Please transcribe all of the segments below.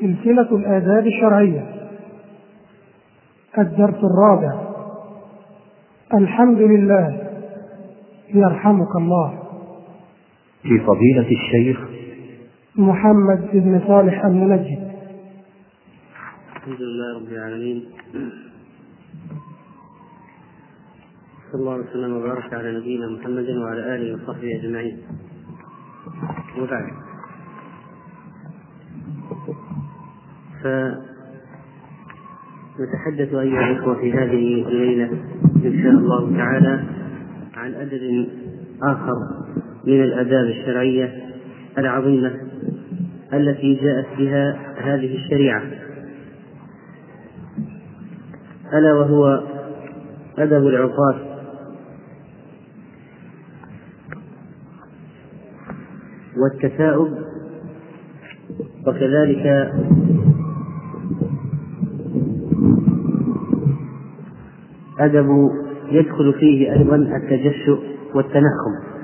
سلسلة الآداب الشرعية. الدرس الرابع. الحمد لله. يرحمك الله. لفضيلة الشيخ محمد بن صالح المنجد. الحمد لله رب العالمين. صلى الله وسلم وبارك على نبينا محمد وعلى آله وصحبه أجمعين. وبعد. فنتحدث أيها الإخوة في هذه الليلة إن شاء الله تعالى عن أدب آخر من الأداب الشرعية العظيمة التي جاءت بها هذه الشريعة. ألا وهو أدب العقاص والتثاؤب وكذلك أدب يدخل فيه أيضا التجشؤ والتنخم.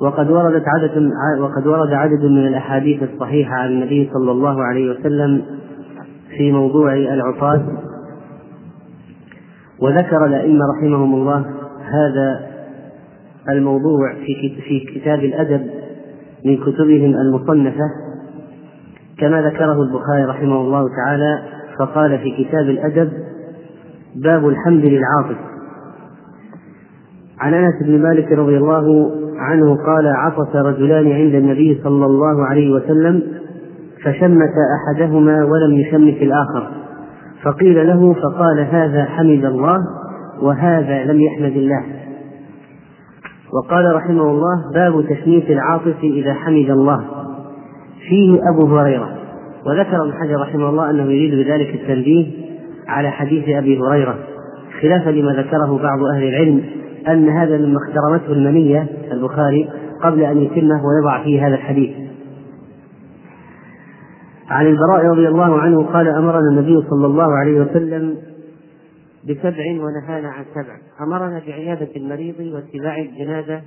وقد وردت عدد وقد ورد عدد من الأحاديث الصحيحة عن النبي صلى الله عليه وسلم في موضوع العطاة وذكر الأئمة رحمهم الله هذا الموضوع في في كتاب الأدب من كتبهم المصنفة. كما ذكره البخاري رحمه الله تعالى فقال في كتاب الأدب باب الحمد للعاطف. عن أنس بن مالك رضي الله عنه قال عطس رجلان عند النبي صلى الله عليه وسلم فشمت أحدهما ولم يشمت الآخر. فقيل له فقال هذا حمد الله وهذا لم يحمد الله. وقال رحمه الله باب تشميت العاطف إذا حمد الله. فيه أبو هريرة. وذكر ابن حجر رحمه الله أنه يريد بذلك التنبيه على حديث أبي هريرة خلافا لما ذكره بعض أهل العلم أن هذا مما اخترمته المنية البخاري قبل أن يتمه ويضع فيه هذا الحديث. عن البراء رضي الله عنه قال أمرنا النبي صلى الله عليه وسلم بسبع ونهانا عن سبع. أمرنا بعيادة المريض واتباع الجنازة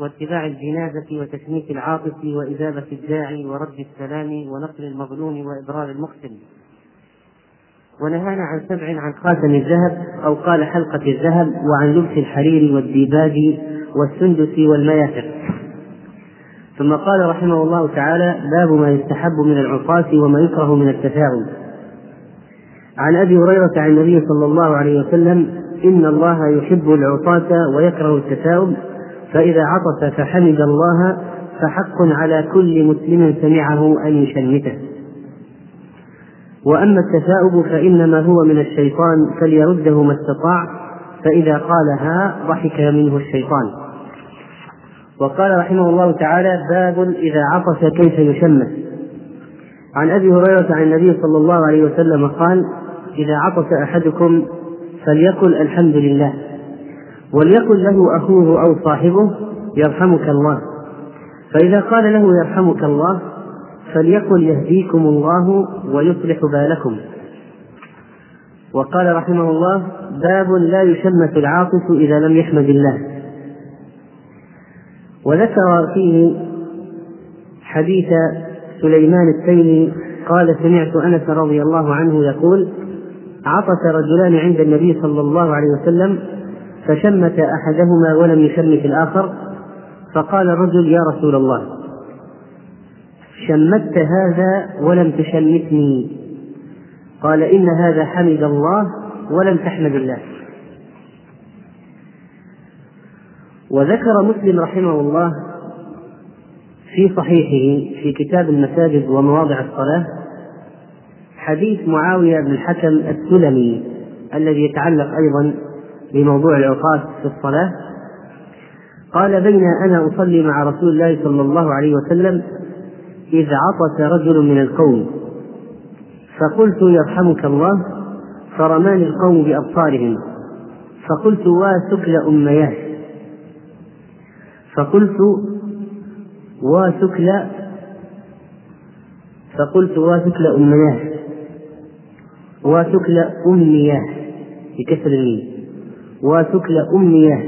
واتباع الجنازة وتشميت العاطف وإجابة الداعي ورد السلام ونقل المظلوم وإبرار المحسن. ونهانا عن سبع عن خاتم الذهب أو قال حلقة الذهب وعن لبس الحرير والديباج والسندس والمياسر ثم قال رحمه الله تعالى باب ما يستحب من العصاة وما يكره من التفاؤل عن أبي هريرة عن النبي صلى الله عليه وسلم إن الله يحب العصاة ويكره التثاؤب فإذا عطس فحمد الله فحق على كل مسلم سمعه أن يشمته. وأما التثاؤب فإنما هو من الشيطان فليرده ما استطاع فإذا قالها ضحك منه الشيطان. وقال رحمه الله تعالى باب إذا عطس كيف يشمت. عن أبي هريرة عن النبي صلى الله عليه وسلم قال إذا عطس أحدكم فليقل الحمد لله وليقل له أخوه أو صاحبه يرحمك الله. فإذا قال له يرحمك الله فليقل يهديكم الله ويصلح بالكم. وقال رحمه الله باب لا يشمت العاطف إذا لم يحمد الله. وذكر فيه حديث سليمان التيمي قال سمعت أنس رضي الله عنه يقول عطس رجلان عند النبي صلى الله عليه وسلم فشمت أحدهما ولم يشمت الآخر فقال الرجل يا رسول الله. شمت هذا ولم تشمتني. قال إن هذا حمد الله ولم تحمد الله. وذكر مسلم رحمه الله في صحيحه في كتاب المساجد ومواضع الصلاة حديث معاوية بن الحكم السلمي الذي يتعلق أيضا بموضوع العقاد في الصلاة. قال بين أنا أصلي مع رسول الله صلى الله عليه وسلم إذ عطس رجل من القوم. فقلت يرحمك الله فرماني القوم بأبصارهم. فقلت واسكل امياه فقلت واسكل فقلت واسكل أمياه واسكل أمياه بكسر الميم. واسكل أمياه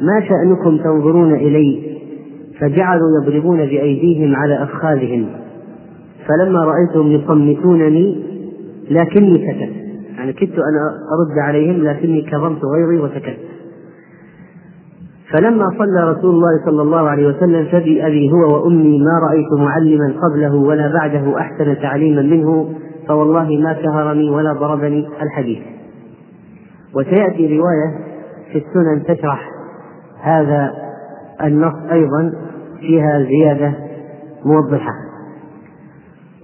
ما شأنكم تنظرون إلي؟ فجعلوا يضربون بأيديهم على أفخاذهم. فلما رأيتهم يصمتونني لكني سكت. يعني كدت أن أرد عليهم لكني كظمت غيري وسكت. فلما صلى رسول الله صلى الله عليه وسلم فبأبي هو وأمي ما رأيت معلما قبله ولا بعده أحسن تعليما منه فوالله ما كهرني ولا ضربني الحديث. وسيأتي رواية في السنن تشرح هذا النص أيضا فيها زيادة موضحة.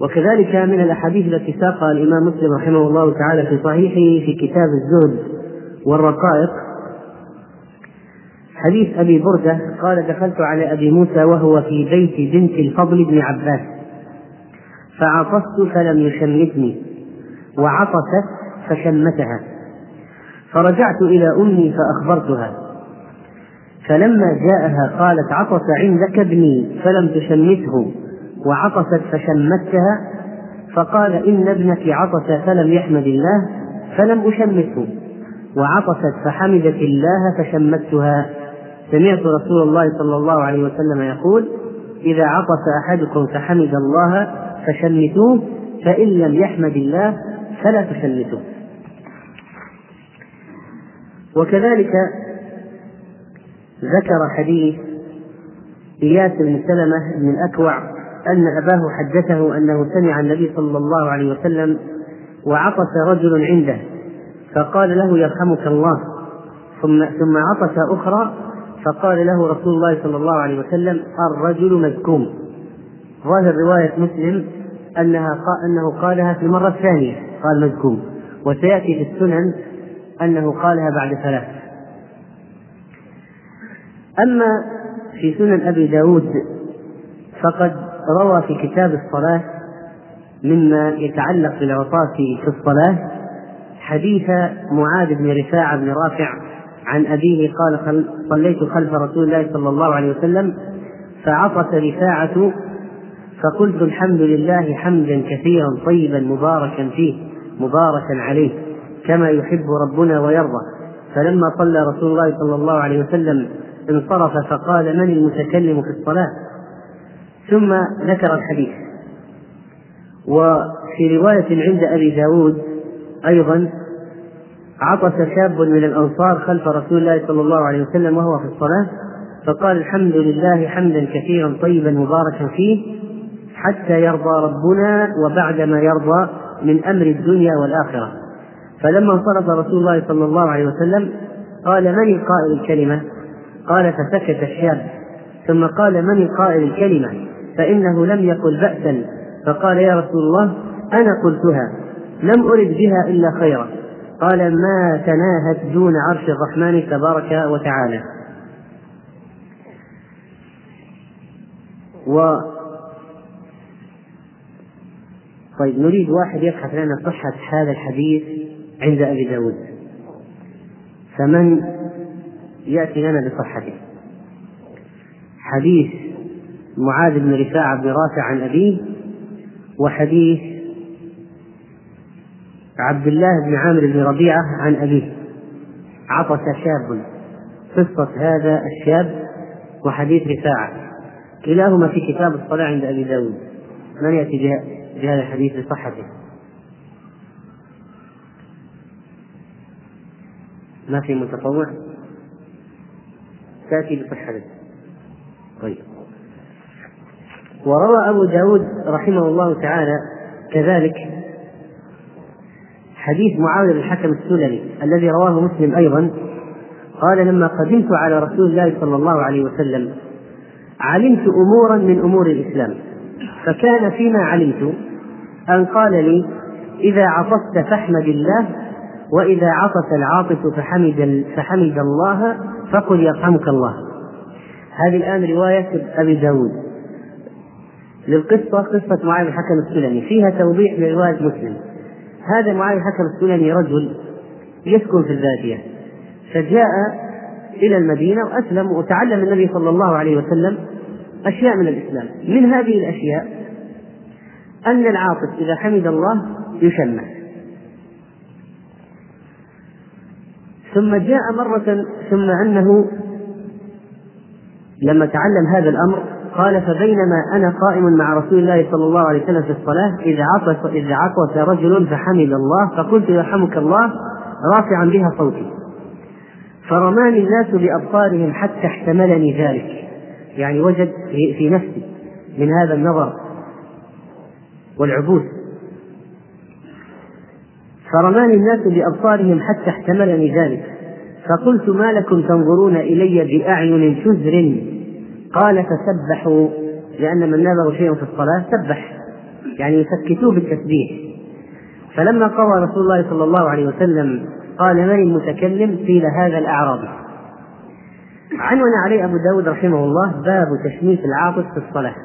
وكذلك من الأحاديث التي ساقها الإمام مسلم رحمه الله تعالى في صحيحه في كتاب الزهد والرقائق حديث أبي بردة قال دخلت على أبي موسى وهو في بيت بنت الفضل بن عباس فعطست فلم يشمتني وعطست فشمتها فرجعت إلى أمي فأخبرتها فلما جاءها قالت عطس عندك ابني فلم تشمته. وعطست فشمتها فقال إن ابنك عطس فلم يحمد الله فلم أشمته. وعطست فحمدت الله فشمتها. سمعت رسول الله صلى الله عليه وسلم يقول إذا عطس أحدكم فحمد الله فشمتوه فإن لم يحمد الله فلا تشمتوه. وكذلك ذكر حديث إياس بن سلمة بن الأكوع أن أباه حدثه أنه سمع النبي صلى الله عليه وسلم وعطس رجل عنده فقال له يرحمك الله. ثم ثم عطس أخرى فقال له رسول الله صلى الله عليه وسلم الرجل مذكوم. ظاهر رواية مسلم أنها أنه قالها في المرة الثانية قال مذكوم. وسيأتي في السنن أنه قالها بعد ثلاث. أما في سنن أبي داود فقد روى في كتاب الصلاة مما يتعلق بالعطاس في الصلاة حديث معاذ بن رفاعة بن رافع عن أبيه قال صليت خلف رسول الله صلى الله عليه وسلم فعطس رفاعة فقلت الحمد لله حمدا كثيرا طيبا مباركا فيه مباركا عليه كما يحب ربنا ويرضى فلما صلى رسول الله صلى الله عليه وسلم انصرف فقال من المتكلم في الصلاة؟ ثم ذكر الحديث. وفي رواية عند أبي داود أيضا عطس شاب من الأنصار خلف رسول الله صلى الله عليه وسلم وهو في الصلاة فقال الحمد لله حمدا كثيرا طيبا مباركا فيه حتى يرضى ربنا وبعدما يرضى من أمر الدنيا والآخرة. فلما انصرف رسول الله صلى الله عليه وسلم قال من القائل الكلمة؟ قال فسكت الشاب. ثم قال من القائل الكلمة؟ فإنه لم يقل بأسا. فقال يا رسول الله أنا قلتها. لم أرد بها إلا خيرا. قال ما تناهت دون عرش الرحمن تبارك وتعالى. و طيب نريد واحد يبحث لنا صحة هذا الحديث عند أبي داود. فمن يأتي لنا بصحته حديث معاذ بن رفاعة بن رافع عن أبيه وحديث عبد الله بن عامر بن ربيعة عن أبيه. عطس شاب قصة هذا الشاب وحديث رفاعة. كلاهما في كتاب الصلاة عند أبي داود. من يأتي بهذا الحديث لصحته ما في متطوع؟ تأتي بصحته طيب. وروى أبو داود رحمه الله تعالى كذلك حديث معاوية بن الحكم السلمي الذي رواه مسلم أيضا قال لما قدمت على رسول الله صلى الله عليه وسلم علمت أمورا من أمور الإسلام فكان فيما علمت أن قال لي إذا عطست فاحمد الله وإذا عطس العاطس فحمد فحمد الله فقل يرحمك الله. هذه الآن رواية أبي داود. للقصة قصة معاذ الحكم السلمي. فيها توضيح لرواية مسلم. هذا معاذ الحكم السلمي رجل يسكن في البادية. فجاء إلى المدينة وأسلم وتعلم النبي صلى الله عليه وسلم أشياء من الإسلام. من هذه الأشياء أن العاطف إذا حمد الله يشمع ثم جاء مرة ثم أنه لما تعلم هذا الأمر قال فبينما أنا قائم مع رسول الله صلى الله عليه وسلم في الصلاة إذ عطس إذ عطس رجل فحمد الله فقلت يرحمك الله رافعا بها صوتي. فرماني الناس بأبصارهم حتى احتملني ذلك. يعني وجد في نفسي من هذا النظر والعبوس فرماني الناس بأبصارهم حتى احتملني ذلك. فقلت ما لكم تنظرون إلي بأعين شزر؟ قال فسبحوا لأن من نابه شيء في الصلاة سبح يعني يسكتوه بالتسبيح. فلما قضى رسول الله صلى الله عليه وسلم قال من المتكلم؟ قيل هذا الأعرابي. عنون عليه أبو داود رحمه الله باب تشميت العاطف في الصلاة.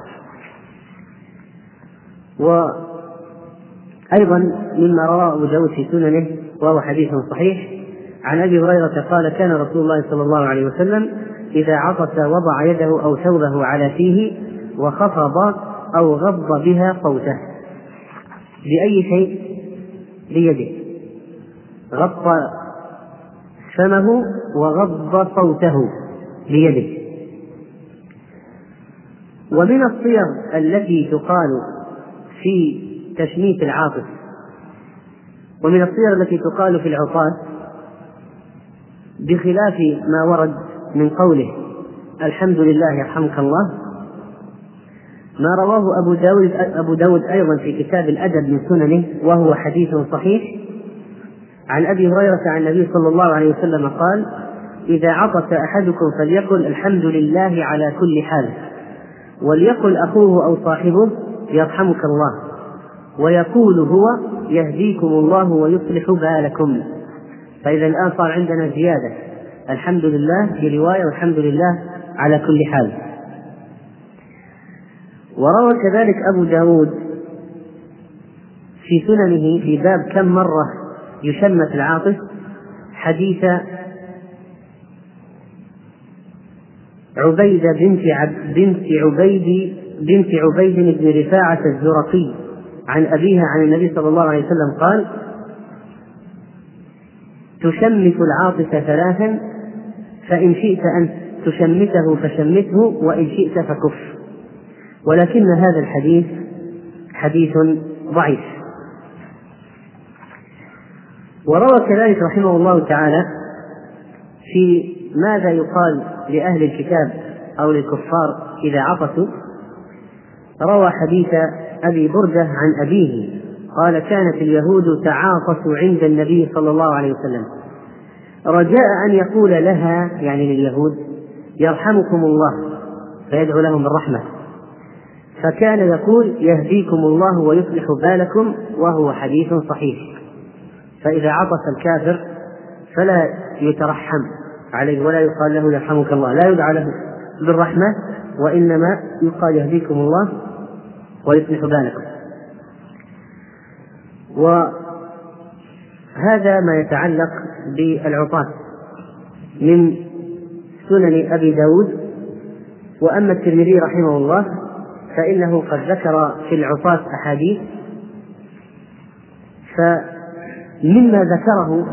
وأيضا مما رواه أبو داود في سننه وهو حديث صحيح. عن أبي هريرة قال كان رسول الله صلى الله عليه وسلم إذا عطس وضع يده أو ثوبه على فيه وخفض أو غض بها صوته بأي شيء؟ بيده. غطى فمه وغض صوته بيده. ومن الصيغ التي تقال في تشميت العاطف. ومن الصيغ التي تقال في العطاس بخلاف ما ورد من قوله الحمد لله يرحمك الله ما رواه أبو داود أبو داود أيضا في كتاب الأدب من سننه وهو حديث صحيح عن أبي هريرة عن النبي صلى الله عليه وسلم قال إذا عطس أحدكم فليقل الحمد لله على كل حال وليقل أخوه أو صاحبه يرحمك الله. ويقول هو يهديكم الله ويصلح بالكم. فإذا الآن صار عندنا زيادة. الحمد لله في رواية والحمد لله على كل حال. وروى كذلك أبو داود في سننه في باب كم مرة يشمت العاطف حديث عبيدة بنت عب بنت عبيد بنت عبيد بن رفاعة الزرقي. عن أبيها عن النبي صلى الله عليه وسلم قال تشمت العاطف ثلاثا فإن شئت أن تشمته فشمته وإن شئت فكف. ولكن هذا الحديث حديث ضعيف. وروى كذلك رحمه الله تعالى في ماذا يقال لأهل الكتاب أو للكفار إذا عطسوا روى حديث أبي بردة عن أبيه قال كانت اليهود تعاطس عند النبي صلى الله عليه وسلم. رجاء أن يقول لها يعني لليهود يرحمكم الله فيدعو لهم بالرحمة. فكان يقول يهديكم الله ويصلح بالكم وهو حديث صحيح. فإذا عطس الكافر فلا يترحم عليه ولا يقال له يرحمك الله لا يدعى له بالرحمة وإنما يقال يهديكم الله ويصلح بالكم وهذا ما يتعلق بالعطاة من سنن أبي داود. وأما الترمذي رحمه الله فإنه قد ذكر في العطاة أحاديث. فمما ذكره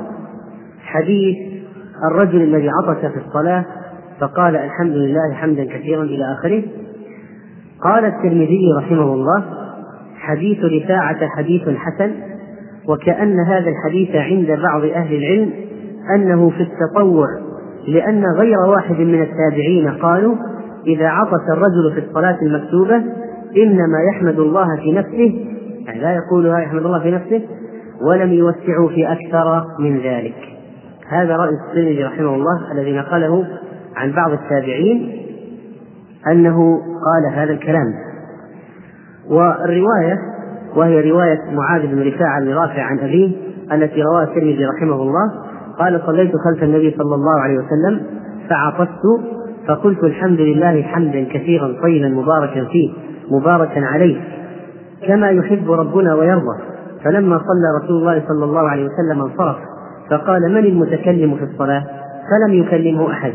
حديث الرجل الذي عطس في الصلاة فقال الحمد لله حمدا كثيرا إلى آخره. قال الترمذي رحمه الله حديث رفاعة حديث حسن وكأن هذا الحديث عند بعض أهل العلم أنه في التطوع لأن غير واحد من التابعين قالوا إذا عطس الرجل في الصلاة المكتوبة إنما يحمد الله في نفسه يعني لا يقولها يحمد الله في نفسه ولم يوسعوا في أكثر من ذلك. هذا رأي السيدي رحمه الله الذي نقله عن بعض التابعين أنه قال هذا الكلام. والرواية وهي رواية معاذ بن رفاعة بن رافع عن أبيه التي رواها الترمذي رحمه الله قال صليت خلف النبي صلى الله عليه وسلم فعطست فقلت الحمد لله حمدا كثيرا طيبا مباركا فيه مباركا عليه كما يحب ربنا ويرضى. فلما صلى رسول الله صلى الله عليه وسلم انصرف فقال من المتكلم في الصلاة؟ فلم يكلمه أحد.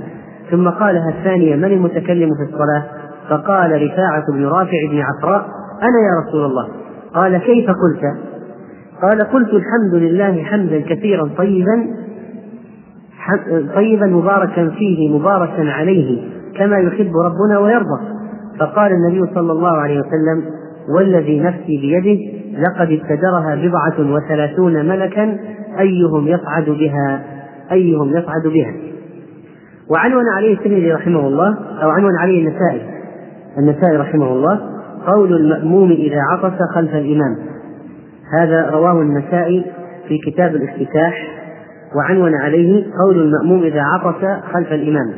ثم قالها الثانية من المتكلم في الصلاة؟ فقال رفاعة بن رافع بن عفراء أنا يا رسول الله. قال كيف قلت؟ قال قلت الحمد لله حمدا كثيرا طيبا طيبا مباركا فيه مباركا عليه كما يحب ربنا ويرضى. فقال النبي صلى الله عليه وسلم والذي نفسي بيده لقد ابتدرها بضعة وثلاثون ملكا أيهم يصعد بها أيهم يصعد بها. وعنون عليه الترمذي رحمه الله أو عنون عليه النسائي. النسائي رحمه الله قول المأموم إذا عطس خلف الإمام. هذا رواه النسائي في كتاب الافتتاح وعنون عليه قول المأموم إذا عطس خلف الإمام.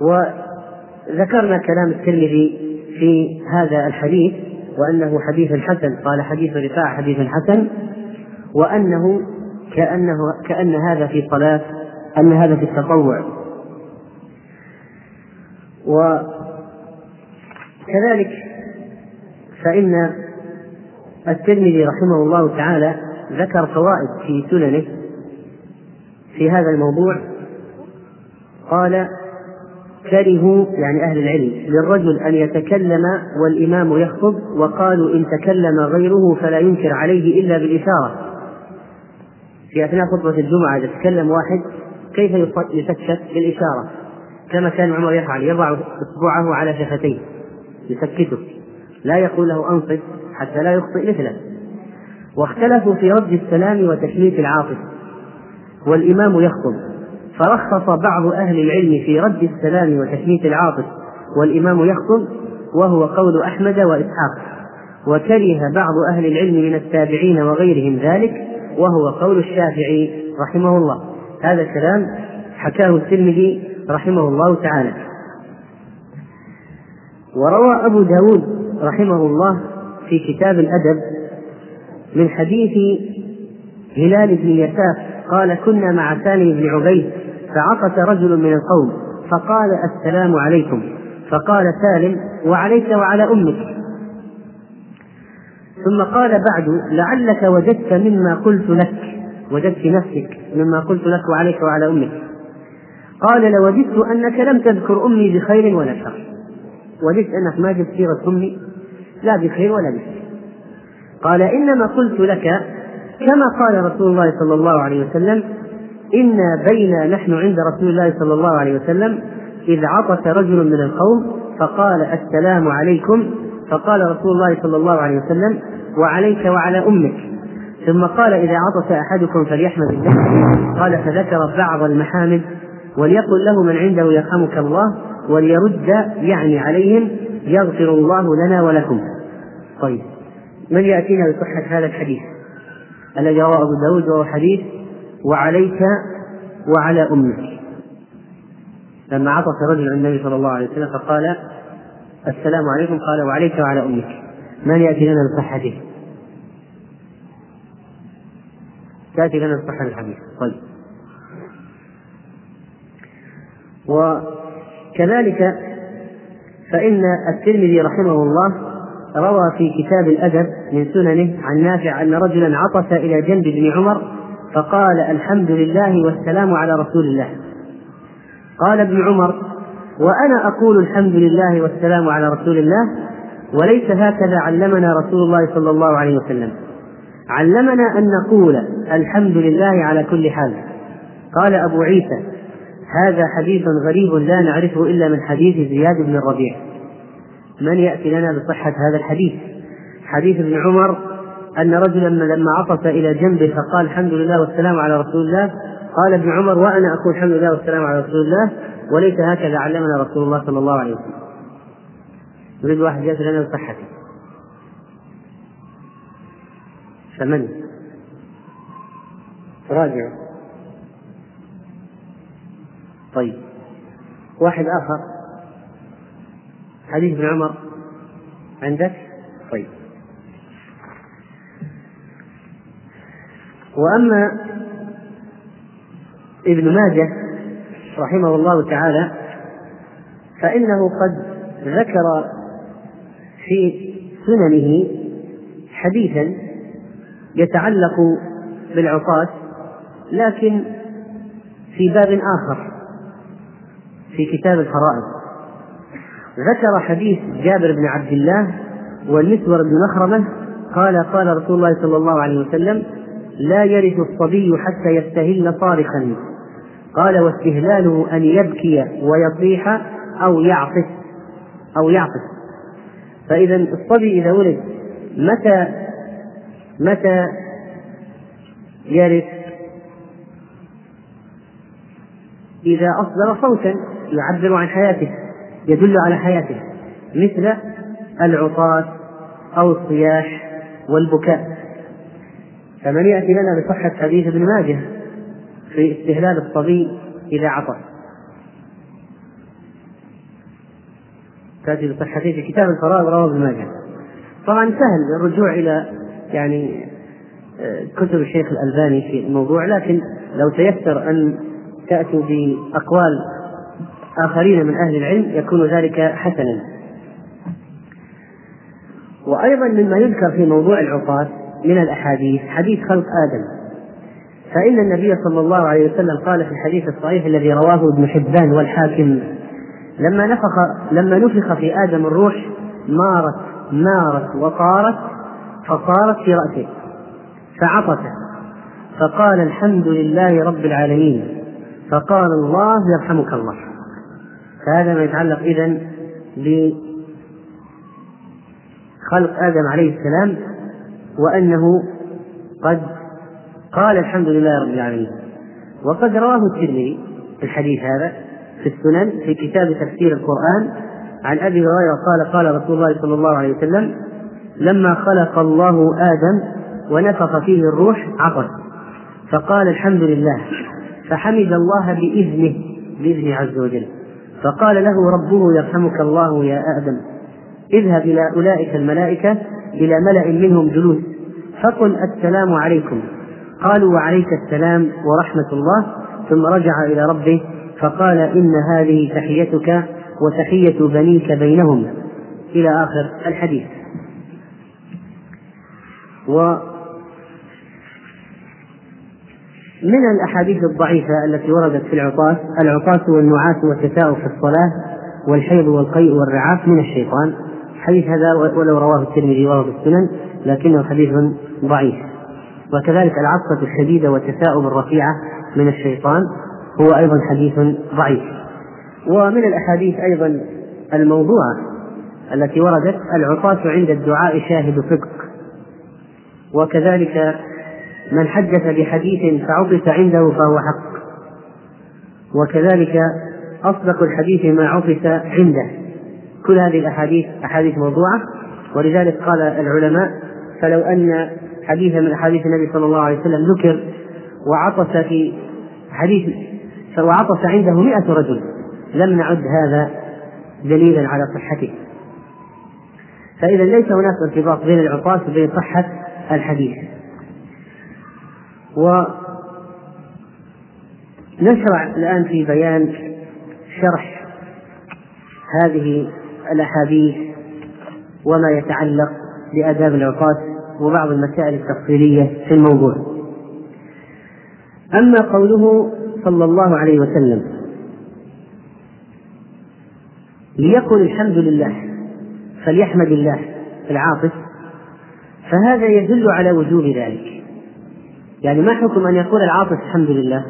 وذكرنا كلام الترمذي في هذا الحديث وأنه حديث حسن قال حديث رفاع حديث حسن وأنه كأنه كأن هذا في صلاة أن هذا في التطوع. وكذلك فإن الترمذي رحمه الله تعالى ذكر فوائد في سننه في هذا الموضوع. قال كرهوا يعني أهل العلم للرجل أن يتكلم والإمام يخطب وقالوا إن تكلم غيره فلا ينكر عليه إلا بالإشارة. في أثناء خطبة الجمعة إذا تكلم واحد كيف يسكت بالإشارة؟ كما كان عمر يفعل يضع إصبعه على شفتيه يسكته لا يقول له أنصت حتى لا يخطئ مثله. واختلفوا في رد السلام وتشميت العاطف. والإمام يخطب. فرخص بعض أهل العلم في رد السلام وتشميت العاطف. والإمام يخطب وهو قول أحمد وإسحاق. وكره بعض أهل العلم من التابعين وغيرهم ذلك وهو قول الشافعي رحمه الله. هذا الكلام حكاه الترمذي رحمه الله تعالى. وروى أبو داود رحمه الله في كتاب الأدب من حديث هلال بن يساف قال كنا مع سالم بن عبيد فعطس رجل من القوم فقال السلام عليكم فقال سالم وعليك وعلى أمك ثم قال بعد لعلك وجدت مما قلت لك وجدت نفسك مما قلت لك وعليك وعلى أمك قال لوددت أنك لم تذكر أمي بخير ولا شر. وددت أنك ما جبت سيره أمي لا بخير ولا بشر. قال إنما قلت لك كما قال رسول الله صلى الله عليه وسلم إنا بين نحن عند رسول الله صلى الله عليه وسلم إذ عطس رجل من القوم فقال السلام عليكم. فقال رسول الله صلى الله عليه وسلم وعليك وعلى أمك. ثم قال إذا عطس أحدكم فليحمد الله. قال فذكر بعض المحامد. وليقل له من عنده يرحمك الله وليرد يعني عليهم يغفر الله لنا ولكم. طيب من يأتينا بصحة هذا الحديث؟ الذي رواه أبو داود وهو حديث وعليك وعلى أمك. لما عطس رجل عند النبي صلى الله عليه وسلم فقال السلام عليكم. قال وعليك وعلى أمك. من يأتي لنا بصحته تأتي لنا بصحة الحديث. طيب. وكذلك فإن الترمذي رحمه الله روى في كتاب الأدب من سننه عن نافع أن رجلا عطس إلى جنب ابن عمر فقال الحمد لله والسلام على رسول الله. قال ابن عمر وأنا أقول الحمد لله والسلام على رسول الله وليس هكذا علمنا رسول الله صلى الله عليه وسلم. علمنا أن نقول الحمد لله على كل حال. قال أبو عيسى هذا حديث غريب لا نعرفه إلا من حديث زياد بن الربيع. من يأتي لنا بصحة هذا الحديث؟ حديث ابن عمر أن رجلا لما عطس إلى جنبه فقال الحمد لله والسلام على رسول الله. قال ابن عمر وأنا أقول الحمد لله والسلام على رسول الله. وليس هكذا علمنا رسول الله صلى الله عليه وسلم. نريد واحد يأتي لنا بصحته فمن؟ راجع. طيب. واحد آخر. حديث ابن عمر. عندك؟ طيب. وأما ابن ماجه رحمه الله تعالى فإنه قد ذكر في سننه حديثا يتعلق بالعصاة لكن في باب آخر. في كتاب الفرائض. ذكر حديث جابر بن عبد الله والمسور بن مخرمة قال قال رسول الله صلى الله عليه وسلم لا يرث الصبي حتى يستهل صارخا. قال واستهلاله أن يبكي ويصيح أو يعطس أو يعطس فإذا الصبي إذا ولد متى متى يرث؟ إذا أصدر صوتا يعبر عن حياته يدل على حياته مثل العطاس أو الصياح والبكاء. فمن يأتي لنا بصحة حديث ابن ماجه في استهلال الصبي إذا عطس تأتي بصحته في كتاب الفرائض رواه ابن ماجه. طبعا سهل الرجوع إلى يعني آه، كتب الشيخ الألباني في الموضوع لكن لو تيسر أن تأتوا بأقوال آخرين من أهل العلم يكون ذلك حسنا. وأيضا مما يذكر في موضوع العقاد من الأحاديث حديث خلق آدم. فإن النبي صلى الله عليه وسلم قال في الحديث الصحيح الذي رواه ابن حبان والحاكم لما نفخ لما نفخ في آدم الروح مارت مارت وطارت فصارت في رأسه فعطس فقال الحمد لله رب العالمين. فقال الله يرحمك الله. فهذا ما يتعلق إذا بخلق آدم عليه السلام وأنه قد قال الحمد لله رب العالمين. وقد رواه الترمذي الحديث هذا في السنن في كتاب تفسير القرآن عن أبي هريرة قال قال رسول الله صلى الله عليه وسلم لما خلق الله آدم ونفخ فيه الروح عطس فقال الحمد لله فحمد الله بإذنه بإذنه عز وجل. فقال له ربه يرحمك الله يا آدم اذهب إلى أولئك الملائكة إلى ملأ منهم جلوس فقل السلام عليكم. قالوا وعليك السلام ورحمة الله. ثم رجع إلى ربه فقال إن هذه تحيتك وتحية بنيك بينهم. إلى آخر الحديث. و من الأحاديث الضعيفة التي وردت في العطاس العطاس والنعاس والتساؤل في الصلاة والحيض والقيء والرعاف من الشيطان. حديث هذا ولو رواه الترمذي ورواه السنن لكنه حديث ضعيف. وكذلك العطسة الشديدة والتثاؤب الرفيعة من الشيطان هو أيضا حديث ضعيف. ومن الأحاديث أيضا الموضوعة التي وردت العطاس عند الدعاء شاهد صدق وكذلك من حدث بحديث فعطس عنده فهو حق. وكذلك أصدق الحديث ما عطس عنده. كل هذه الأحاديث أحاديث موضوعة. ولذلك قال العلماء فلو أن حديثا من أحاديث النبي صلى الله عليه وسلم ذكر وعطس في حديث وعطس عنده مئة رجل لم نعد هذا دليلا على صحته. فإذا ليس هناك ارتباط بين العطاس وبين صحة الحديث. ونشرع الآن في بيان شرح هذه الأحاديث وما يتعلق بآداب العقاد وبعض المسائل التفصيلية في الموضوع. أما قوله صلى الله عليه وسلم ليقل الحمد لله فليحمد الله العاطف فهذا يدل على وجوب ذلك. يعني ما حكم أن يقول العاطف الحمد لله؟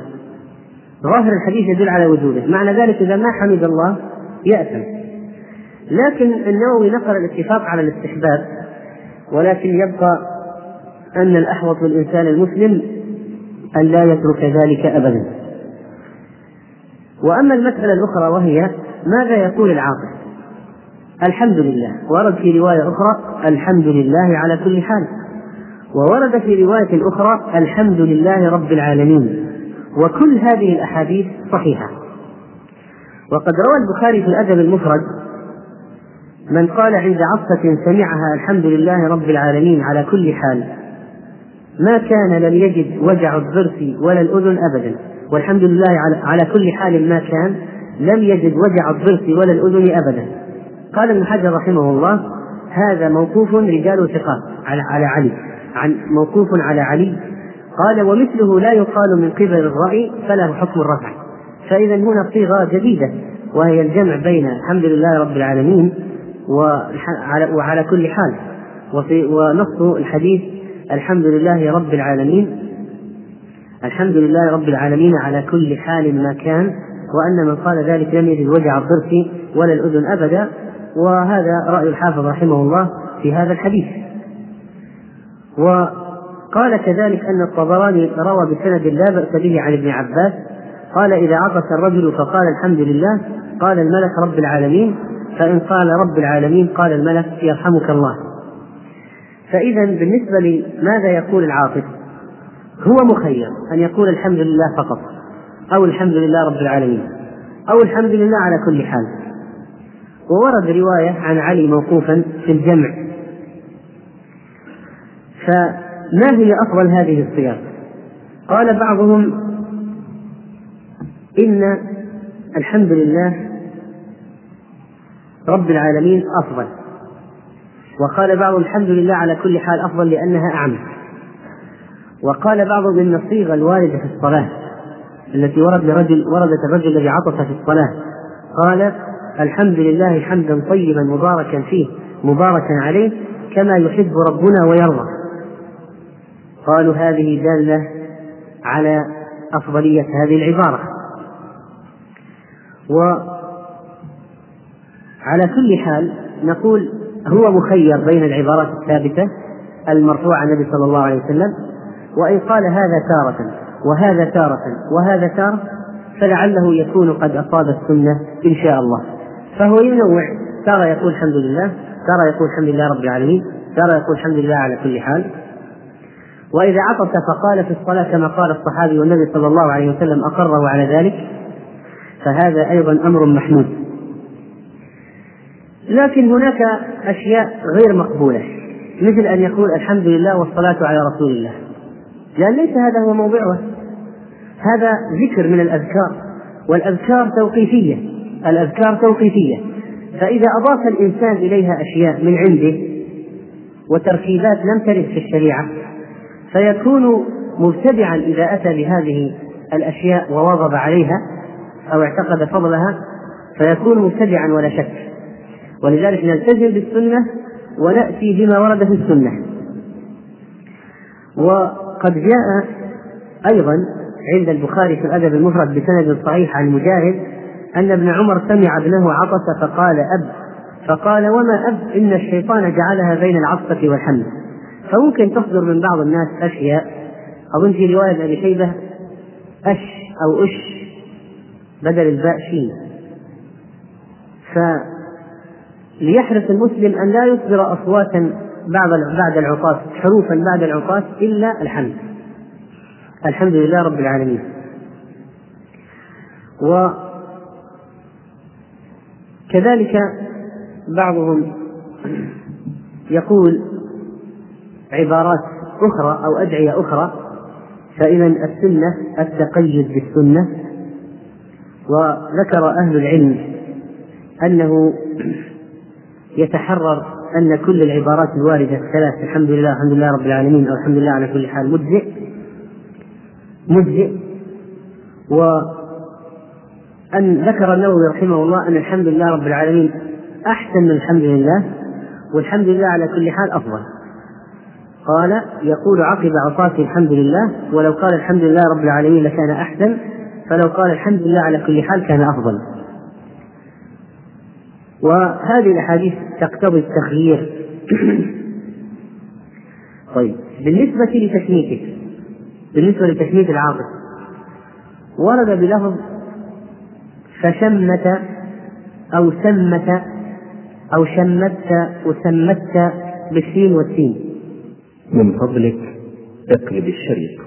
ظاهر الحديث يدل على وجوده. معنى ذلك إذا ما حمد الله يأثم. لكن النووي نقل الاتفاق على الاستحباب ولكن يبقى أن الأحوط للإنسان المسلم أن لا يترك ذلك أبدا. وأما المسألة الأخرى وهي ماذا يقول العاطف الحمد لله. ورد في رواية أخرى الحمد لله على كل حال. وورد في رواية أخرى الحمد لله رب العالمين. وكل هذه الأحاديث صحيحة. وقد روى البخاري في الأدب المفرد من قال عند عصفة سمعها الحمد لله رب العالمين على كل حال ما كان لم يجد وجع الضرس ولا الأذن أبدا. والحمد لله على كل حال ما كان لم يجد وجع الضرس ولا الأذن أبدا. قال ابن حجر رحمه الله هذا موقوف رجال ثقات على علي. عن موقوف على علي قال ومثله لا يقال من قبل الرأي فله حكم الرفع. فإذا هنا صيغة جديدة وهي الجمع بين الحمد لله رب العالمين وعلى, كل حال. ونص الحديث الحمد لله رب العالمين الحمد لله رب العالمين على كل حال ما كان وأن من قال ذلك لم يجد وجع الضرس ولا الأذن أبدا. وهذا رأي الحافظ رحمه الله في هذا الحديث. وقال كذلك أن الطبراني روى بسند لا بأس به عن ابن عباس قال إذا عطس الرجل فقال الحمد لله قال الملك رب العالمين فإن قال رب العالمين قال الملك يرحمك الله. فإذا بالنسبة لماذا يقول العاطف؟ هو مخير أن يقول الحمد لله فقط أو الحمد لله رب العالمين أو الحمد لله على كل حال. وورد رواية عن علي موقوفا في الجمع. فما هي أفضل هذه الصيغ؟ قال بعضهم إن الحمد لله رب العالمين أفضل. وقال بعضهم الحمد لله على كل حال أفضل لأنها أعم. وقال بعضهم إن الصيغة الواردة في الصلاة التي ورد لرجل وردت الرجل الذي عطس في الصلاة قال الحمد لله حمدا طيبا مباركا فيه مباركا عليه كما يحب ربنا ويرضى. قالوا هذه دالة على أفضلية هذه العبارة. وعلى كل حال نقول هو مخير بين العبارات الثابتة المرفوعة عن النبي صلى الله عليه وسلم وإن قال هذا تارة وهذا تارة وهذا تارة فلعله يكون قد أصاب السنة إن شاء الله. فهو ينوع. ترى يقول الحمد لله ترى يقول الحمد لله رب العالمين ترى يقول الحمد لله على كل حال. وإذا عطس فقال في الصلاة كما قال الصحابي والنبي صلى الله عليه وسلم أقره على ذلك فهذا أيضا أمر محمود. لكن هناك أشياء غير مقبولة مثل أن يقول الحمد لله والصلاة على رسول الله. لأن ليس هذا هو موضعه هذا ذكر من الأذكار والأذكار توقيفية الأذكار توقيفية. فإذا أضاف الإنسان إليها أشياء من عنده وتركيبات لم ترد في الشريعة فيكون مبتدعا إذا أتى بهذه الأشياء وواظب عليها أو اعتقد فضلها فيكون مبتدعا ولا شك. ولذلك نلتزم بالسنة ونأتي بما ورد في السنة. وقد جاء أيضا عند البخاري في الأدب المفرد بسند صحيح عن مجاهد أن ابن عمر سمع ابنه عطس فقال أب فقال وما أب إن الشيطان جعلها بين العطسة والحمد فممكن تصدر من بعض الناس أشياء. أظن في رواية أبي شيبة أش أو أش بدل الباء شين. فليحرص المسلم أن لا يصدر أصواتا بعد بعد العطاس حروفا بعد العطاس إلا الحمد. الحمد لله رب العالمين. وكذلك بعضهم يقول عبارات أخرى أو أدعية أخرى فإذا السنة التقيد بالسنة. وذكر أهل العلم أنه يتحرر أن كل العبارات الواردة الثلاث الحمد لله الحمد لله رب العالمين أو الحمد لله على كل حال مجزئ. مجزئ. وأن ذكر النووي رحمه الله أن الحمد لله رب العالمين أحسن من الحمد لله والحمد لله على كل حال أفضل. قال يقول عقب عصاته الحمد لله ولو قال الحمد لله رب العالمين لكان أحسن فلو قال الحمد لله على كل حال كان أفضل. وهذه الأحاديث تقتضي التخيير طيب بالنسبة لتشميتك بالنسبة لتشميت العاطف ورد بلفظ فشمت أو سمت أو شمت وسمت بالسين والسين. من فضلك اقلب الشريط.